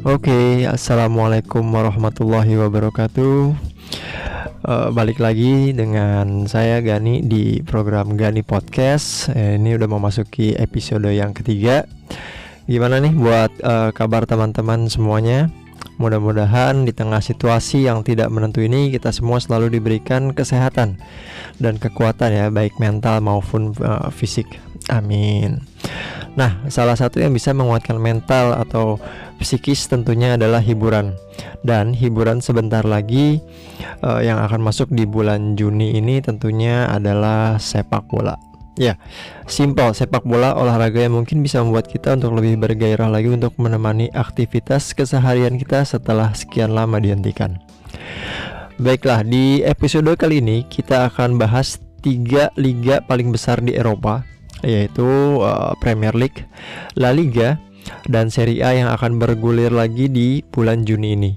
Oke, assalamualaikum warahmatullahi wabarakatuh. Uh, balik lagi dengan saya Gani di program Gani Podcast. Eh, ini udah memasuki episode yang ketiga. Gimana nih buat uh, kabar teman-teman semuanya? Mudah-mudahan di tengah situasi yang tidak menentu ini kita semua selalu diberikan kesehatan dan kekuatan ya, baik mental maupun uh, fisik. Amin. Nah, salah satu yang bisa menguatkan mental atau psikis tentunya adalah hiburan. Dan hiburan sebentar lagi uh, yang akan masuk di bulan Juni ini tentunya adalah sepak bola. Ya, simpel sepak bola olahraga yang mungkin bisa membuat kita untuk lebih bergairah lagi untuk menemani aktivitas keseharian kita setelah sekian lama dihentikan. Baiklah, di episode kali ini kita akan bahas tiga liga paling besar di Eropa, yaitu uh, Premier League, La Liga, dan Serie A yang akan bergulir lagi di bulan Juni ini.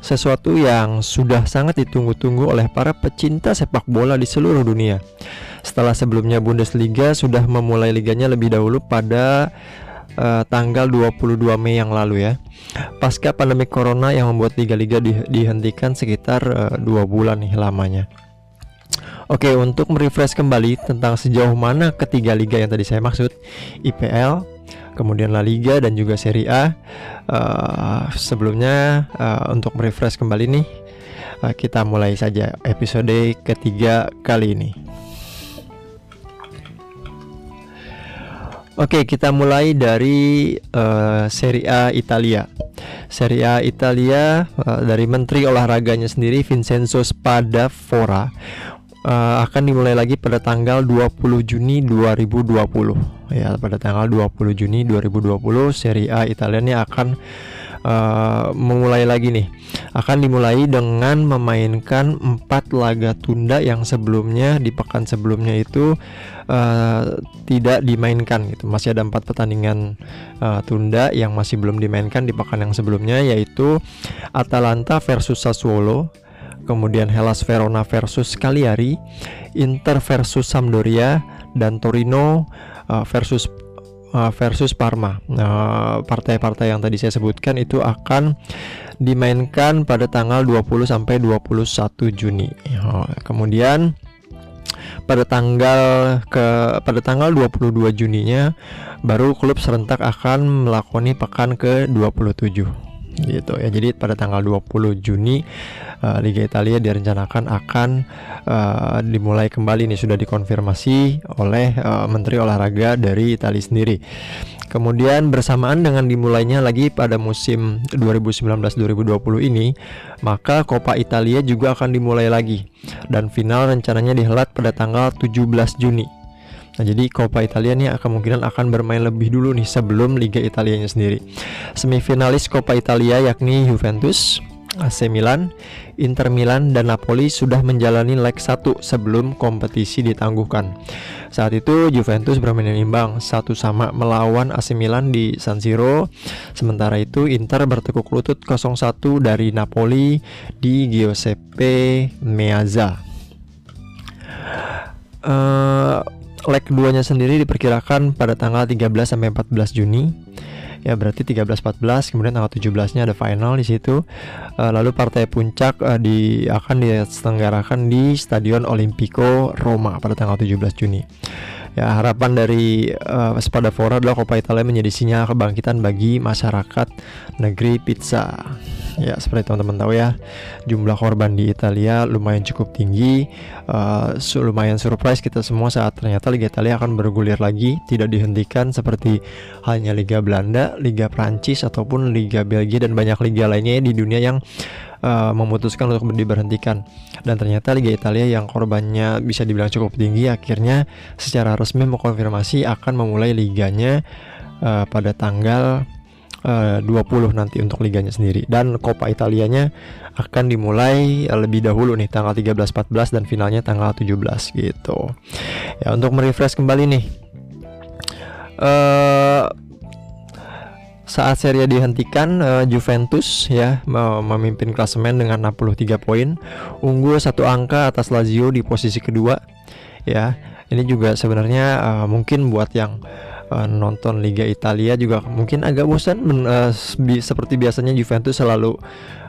Sesuatu yang sudah sangat ditunggu-tunggu oleh para pecinta sepak bola di seluruh dunia. Setelah sebelumnya Bundesliga sudah memulai liganya lebih dahulu pada uh, tanggal 22 Mei yang lalu ya. Pasca pandemi corona yang membuat liga-liga di, dihentikan sekitar uh, dua bulan nih lamanya. Oke, untuk merefresh kembali tentang sejauh mana ketiga liga yang tadi saya maksud, IPL, kemudian La Liga dan juga Serie A. Uh, sebelumnya uh, untuk merefresh kembali nih, uh, kita mulai saja episode ketiga kali ini. Oke, kita mulai dari uh, Serie A Italia. Serie A Italia uh, dari Menteri Olahraganya sendiri Vincenzo Spadafora uh, akan dimulai lagi pada tanggal 20 Juni 2020 ya pada tanggal 20 Juni 2020 Serie A Italia ini akan uh, memulai lagi nih. Akan dimulai dengan memainkan empat laga tunda yang sebelumnya di pekan sebelumnya itu uh, tidak dimainkan gitu. Masih ada empat pertandingan uh, tunda yang masih belum dimainkan di pekan yang sebelumnya yaitu Atalanta versus Sassuolo kemudian Hellas Verona versus Cagliari, Inter versus Sampdoria, dan Torino uh, versus uh, versus Parma. Nah, partai-partai yang tadi saya sebutkan itu akan dimainkan pada tanggal 20 sampai 21 Juni. Oh, kemudian pada tanggal ke pada tanggal 22 Juninya baru klub serentak akan melakoni pekan ke 27 gitu ya. Jadi pada tanggal 20 Juni uh, Liga Italia direncanakan akan uh, dimulai kembali nih sudah dikonfirmasi oleh uh, Menteri Olahraga dari Italia sendiri. Kemudian bersamaan dengan dimulainya lagi pada musim 2019-2020 ini, maka Coppa Italia juga akan dimulai lagi dan final rencananya dihelat pada tanggal 17 Juni. Nah, jadi Coppa Italia ini kemungkinan akan bermain lebih dulu nih sebelum Liga Italianya sendiri. Semifinalis Coppa Italia yakni Juventus, AC Milan, Inter Milan dan Napoli sudah menjalani leg 1 sebelum kompetisi ditangguhkan. Saat itu Juventus bermain imbang satu sama melawan AC Milan di San Siro. Sementara itu Inter bertekuk lutut 0-1 dari Napoli di Giuseppe Meazza. Uh, leg keduanya sendiri diperkirakan pada tanggal 13 sampai 14 Juni. Ya berarti 13 14 kemudian tanggal 17-nya ada final di situ. Uh, lalu partai puncak uh, di akan diselenggarakan di Stadion Olimpico Roma pada tanggal 17 Juni. Ya, harapan dari uh, Spadafora adalah Coppa Italia menjadi sinyal kebangkitan bagi masyarakat negeri pizza. Ya, seperti teman-teman tahu ya, jumlah korban di Italia lumayan cukup tinggi. Uh, lumayan surprise kita semua saat ternyata Liga Italia akan bergulir lagi, tidak dihentikan seperti hanya Liga Belanda, Liga Prancis ataupun Liga Belgia dan banyak liga lainnya di dunia yang uh, memutuskan untuk diberhentikan dan ternyata Liga Italia yang korbannya bisa dibilang cukup tinggi akhirnya secara resmi mengkonfirmasi akan memulai liganya uh, pada tanggal uh, 20 nanti untuk liganya sendiri dan Coppa Italianya akan dimulai lebih dahulu nih tanggal 13 14 dan finalnya tanggal 17 gitu. Ya untuk merefresh kembali nih uh, saat seri dihentikan, uh, Juventus ya memimpin klasemen dengan 63 poin, unggul satu angka atas Lazio di posisi kedua. Ya, ini juga sebenarnya uh, mungkin buat yang uh, nonton Liga Italia juga mungkin agak bosan uh, seperti biasanya Juventus selalu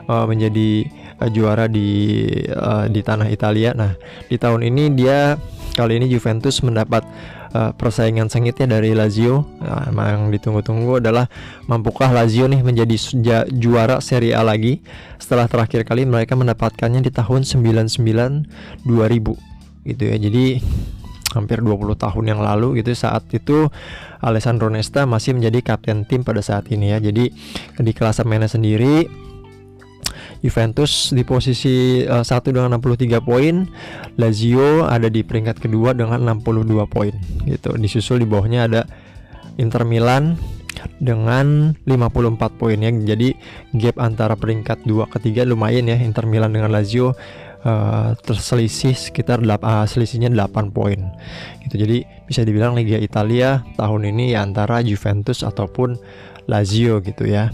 uh, menjadi uh, juara di uh, di tanah Italia. Nah, di tahun ini dia kali ini Juventus mendapat uh, persaingan sengitnya dari Lazio. Nah, yang ditunggu-tunggu adalah mampukah Lazio nih menjadi juara Serie A lagi setelah terakhir kali mereka mendapatkannya di tahun 99 2000 gitu ya. Jadi hampir 20 tahun yang lalu gitu saat itu Alessandro Nesta masih menjadi kapten tim pada saat ini ya. Jadi di kelas mainnya sendiri Juventus di posisi uh, eh, 1 dengan 63 poin, Lazio ada di peringkat kedua dengan 62 poin gitu. Disusul di bawahnya ada Inter Milan dengan 54 poin ya. Jadi gap antara peringkat 2 ke 3 lumayan ya Inter Milan dengan Lazio uh, terselisih sekitar 8, uh, selisihnya 8 poin gitu jadi bisa dibilang Liga Italia tahun ini ya antara Juventus ataupun Lazio gitu ya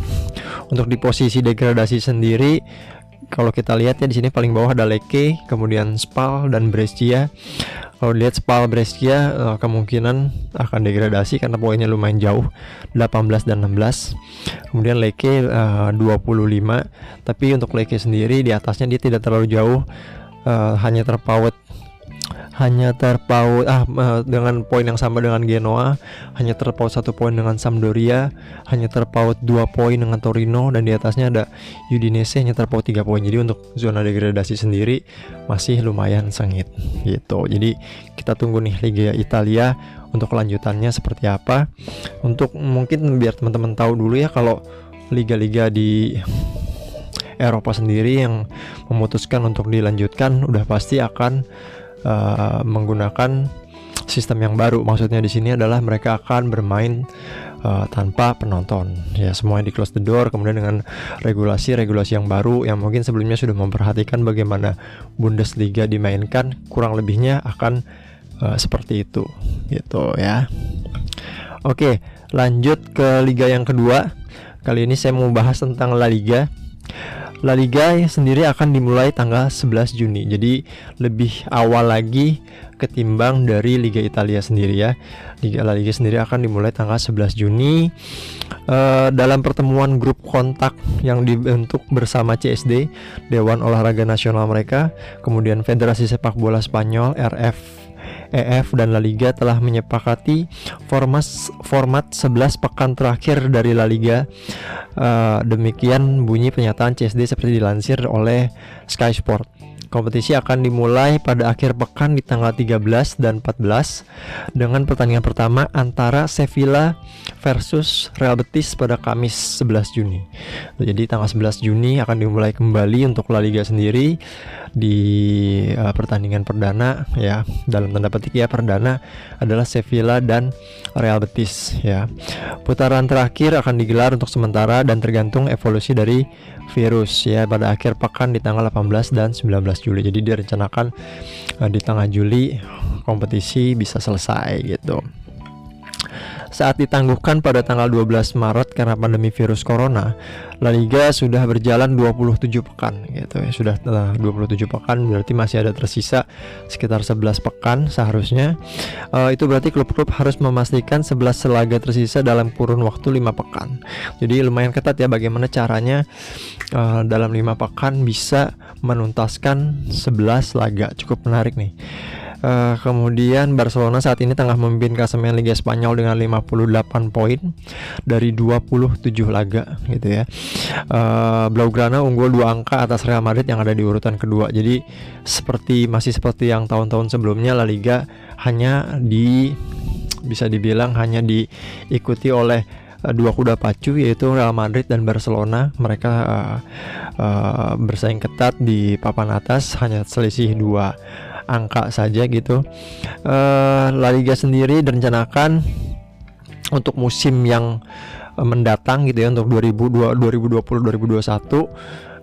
untuk di posisi degradasi sendiri kalau kita lihat ya di sini paling bawah ada Lecce, kemudian Spal dan Brescia. Kalau lihat Spal Brescia uh, kemungkinan akan degradasi karena poinnya lumayan jauh 18 dan 16. Kemudian uh, 25, tapi untuk Lecce sendiri di atasnya dia tidak terlalu jauh uh, hanya terpaut hanya terpaut ah dengan poin yang sama dengan Genoa hanya terpaut satu poin dengan Sampdoria hanya terpaut dua poin dengan Torino dan di atasnya ada Udinese hanya terpaut tiga poin. Jadi untuk zona degradasi sendiri masih lumayan sengit gitu. Jadi kita tunggu nih Liga Italia untuk kelanjutannya seperti apa. Untuk mungkin biar teman-teman tahu dulu ya kalau liga-liga di Eropa sendiri yang memutuskan untuk dilanjutkan udah pasti akan uh, menggunakan sistem yang baru. Maksudnya di sini adalah mereka akan bermain uh, tanpa penonton. Ya, semuanya di close the door kemudian dengan regulasi-regulasi yang baru yang mungkin sebelumnya sudah memperhatikan bagaimana Bundesliga dimainkan, kurang lebihnya akan uh, seperti itu. Gitu ya. Oke, lanjut ke liga yang kedua. Kali ini saya mau bahas tentang La Liga. La Liga sendiri akan dimulai tanggal 11 Juni. Jadi lebih awal lagi ketimbang dari Liga Italia sendiri ya. Liga La Liga sendiri akan dimulai tanggal 11 Juni. Uh, dalam pertemuan grup kontak yang dibentuk bersama CSD, Dewan Olahraga Nasional mereka, kemudian Federasi Sepak Bola Spanyol RF EF dan La Liga telah menyepakati format format 11 pekan terakhir dari La Liga. Uh, demikian bunyi pernyataan CSD seperti dilansir oleh Sky Sport. Kompetisi akan dimulai pada akhir pekan di tanggal 13 dan 14 dengan pertandingan pertama antara Sevilla versus Real Betis pada Kamis 11 Juni. Jadi tanggal 11 Juni akan dimulai kembali untuk La Liga sendiri di uh, pertandingan perdana ya dalam tanda petik ya perdana adalah Sevilla dan Real Betis ya. Putaran terakhir akan digelar untuk sementara dan tergantung evolusi dari virus ya pada akhir pekan di tanggal 18 dan 19 Juli. Jadi direncanakan uh, di tengah Juli kompetisi bisa selesai gitu saat ditangguhkan pada tanggal 12 Maret karena pandemi virus corona, La Liga sudah berjalan 27 pekan gitu ya. Sudah uh, 27 pekan berarti masih ada tersisa sekitar 11 pekan seharusnya. Uh, itu berarti klub-klub harus memastikan 11 selaga tersisa dalam kurun waktu 5 pekan. Jadi lumayan ketat ya bagaimana caranya uh, dalam 5 pekan bisa menuntaskan 11 laga. Cukup menarik nih. Uh, kemudian Barcelona saat ini tengah memimpin klasemen Liga Spanyol dengan 58 poin dari 27 laga gitu ya. Uh, Blaugrana unggul dua angka atas Real Madrid yang ada di urutan kedua. Jadi seperti masih seperti yang tahun-tahun sebelumnya La Liga hanya di bisa dibilang hanya diikuti oleh uh, dua kuda pacu yaitu Real Madrid dan Barcelona mereka uh, uh, bersaing ketat di papan atas hanya selisih dua angka saja gitu. Uh, La Liga sendiri direncanakan untuk musim yang uh, mendatang gitu ya untuk 2020 2021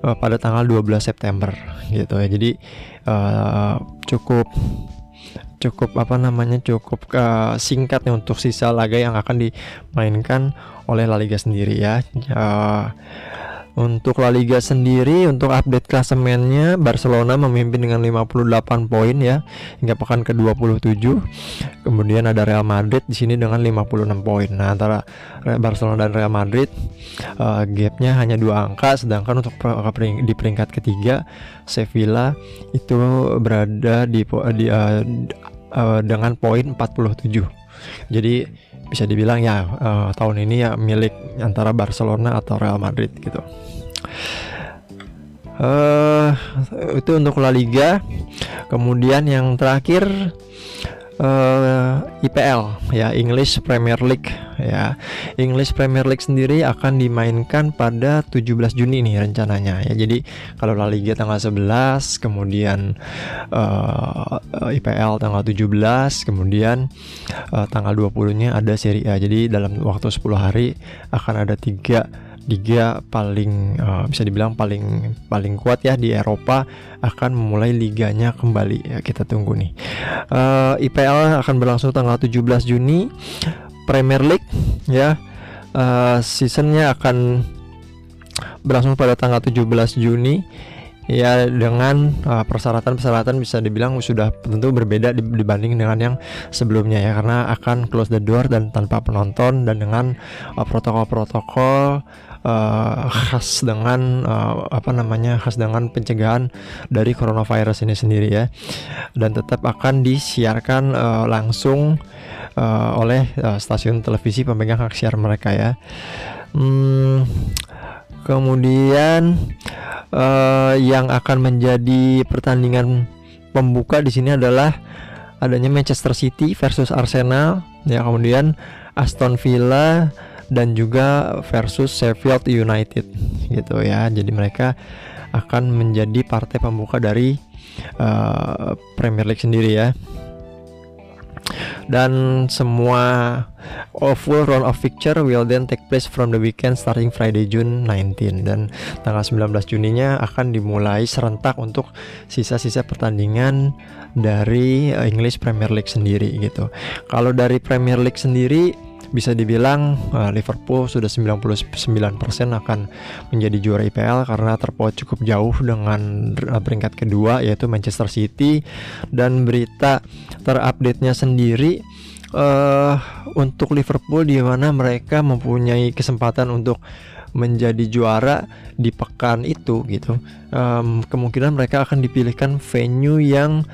uh, pada tanggal 12 September gitu ya. Jadi uh, cukup cukup apa namanya cukup uh, singkat nih untuk sisa laga yang akan dimainkan oleh La Liga sendiri ya. Uh, Untuk La Liga sendiri untuk update klasemennya Barcelona memimpin dengan 58 poin ya hingga pekan ke-27. Kemudian ada Real Madrid di sini dengan 56 poin. Nah, antara Barcelona dan Real Madrid uh, gapnya hanya dua angka sedangkan untuk di peringkat ketiga Sevilla itu berada di, di uh, uh, dengan poin 47. Jadi bisa dibilang ya uh, tahun ini ya milik antara Barcelona atau Real Madrid gitu. Uh, itu untuk La Liga. Kemudian yang terakhir uh, eh, IPL ya English Premier League ya. English Premier League sendiri akan dimainkan pada 17 Juni nih rencananya ya. Jadi kalau La Liga tanggal 11 kemudian uh, eh, IPL tanggal 17 kemudian uh, tanggal 20 nya ada Serie A. Jadi dalam waktu 10 hari akan ada tiga liga paling uh, bisa dibilang paling paling kuat ya di Eropa akan memulai liganya kembali. Ya kita tunggu nih. Uh, eh, IPL akan berlangsung tanggal 17 Juni. Premier League ya. Uh, seasonnya akan berlangsung pada tanggal 17 Juni ya dengan uh, persyaratan-persyaratan bisa dibilang sudah tentu berbeda dibanding dengan yang sebelumnya ya karena akan close the door dan tanpa penonton dan dengan protokol-protokol uh, khas dengan uh, apa namanya khas dengan pencegahan dari coronavirus ini sendiri ya dan tetap akan disiarkan uh, langsung uh, oleh uh, stasiun televisi pemegang hak siar mereka ya. Hmm, kemudian uh, yang akan menjadi pertandingan pembuka di sini adalah adanya Manchester City versus Arsenal ya kemudian Aston Villa dan juga versus Sheffield United gitu ya. Jadi mereka akan menjadi partai pembuka dari uh, Premier League sendiri ya. Dan semua oh, full round of fixture will then take place from the weekend starting Friday June 19 dan tanggal 19 Juninya akan dimulai serentak untuk sisa-sisa pertandingan dari eh, English Premier League sendiri gitu. Kalau dari Premier League sendiri bisa dibilang uh, Liverpool sudah 99% akan menjadi juara IPL karena terpaut cukup jauh dengan uh, peringkat kedua yaitu Manchester City. Dan berita terupdate-nya sendiri uh, untuk Liverpool di mana mereka mempunyai kesempatan untuk menjadi juara di pekan itu gitu. Um, kemungkinan mereka akan dipilihkan venue yang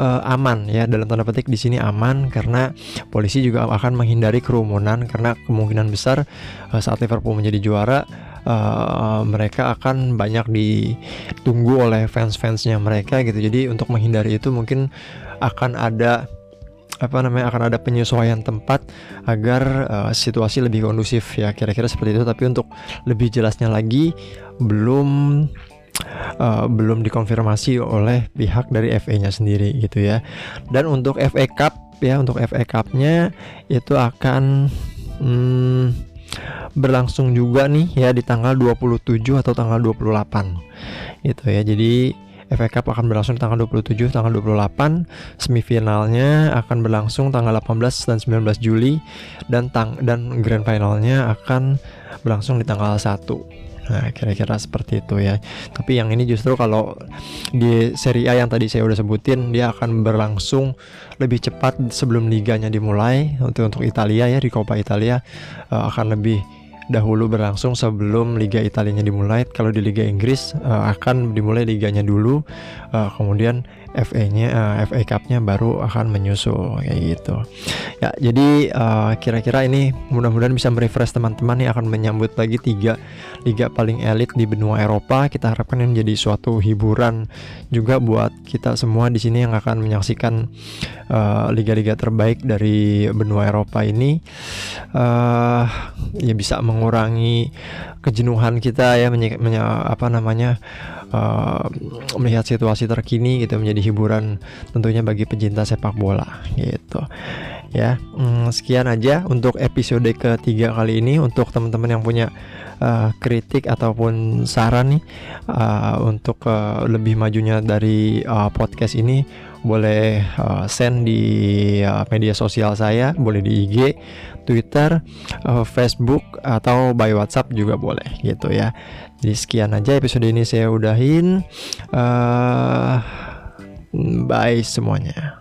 uh, aman ya. Dalam tanda petik di sini aman karena polisi juga akan menghindari kerumunan karena kemungkinan besar uh, saat Liverpool menjadi juara uh, mereka akan banyak ditunggu oleh fans-fansnya mereka gitu. Jadi untuk menghindari itu mungkin akan ada apa namanya akan ada penyesuaian tempat agar uh, situasi lebih kondusif ya. Kira-kira seperti itu. Tapi untuk lebih jelasnya lagi belum uh, belum dikonfirmasi oleh pihak dari FA-nya sendiri gitu ya. Dan untuk FA Cup ya untuk FA Cup-nya itu akan hmm, berlangsung juga nih ya di tanggal 27 atau tanggal 28 gitu ya. Jadi FA Cup akan berlangsung tanggal 27 tanggal 28 semifinalnya akan berlangsung tanggal 18 dan 19 Juli dan tang dan grand finalnya akan berlangsung di tanggal 1 Nah, kira-kira seperti itu ya. Tapi yang ini justru kalau di Serie A yang tadi saya udah sebutin, dia akan berlangsung lebih cepat sebelum liganya dimulai. Untuk untuk Italia ya di Coppa Italia uh, akan lebih dahulu berlangsung sebelum Liga Italianya dimulai. Kalau di Liga Inggris uh, akan dimulai liganya dulu, uh, kemudian FA-nya uh, eh, FA Cup-nya baru akan menyusul kayak gitu. Ya, jadi uh, kira-kira ini mudah-mudahan bisa merefresh teman-teman nih akan menyambut lagi tiga liga paling elit di benua Eropa. Kita harapkan ini menjadi suatu hiburan juga buat kita semua di sini yang akan menyaksikan liga liga-liga terbaik dari benua Eropa ini. Uh, ya bisa mengurangi kejenuhan kita ya menye, menye, apa namanya uh, melihat situasi terkini gitu menjadi hiburan tentunya bagi pecinta sepak bola gitu ya hmm, sekian aja untuk episode ketiga kali ini untuk teman-teman yang punya uh, kritik ataupun saran nih uh, untuk uh, lebih majunya dari uh, podcast ini boleh uh, send di uh, media sosial saya, boleh di IG, Twitter, Facebook atau by WhatsApp juga boleh gitu ya. Jadi sekian aja episode ini saya udahin. Uh, bye semuanya.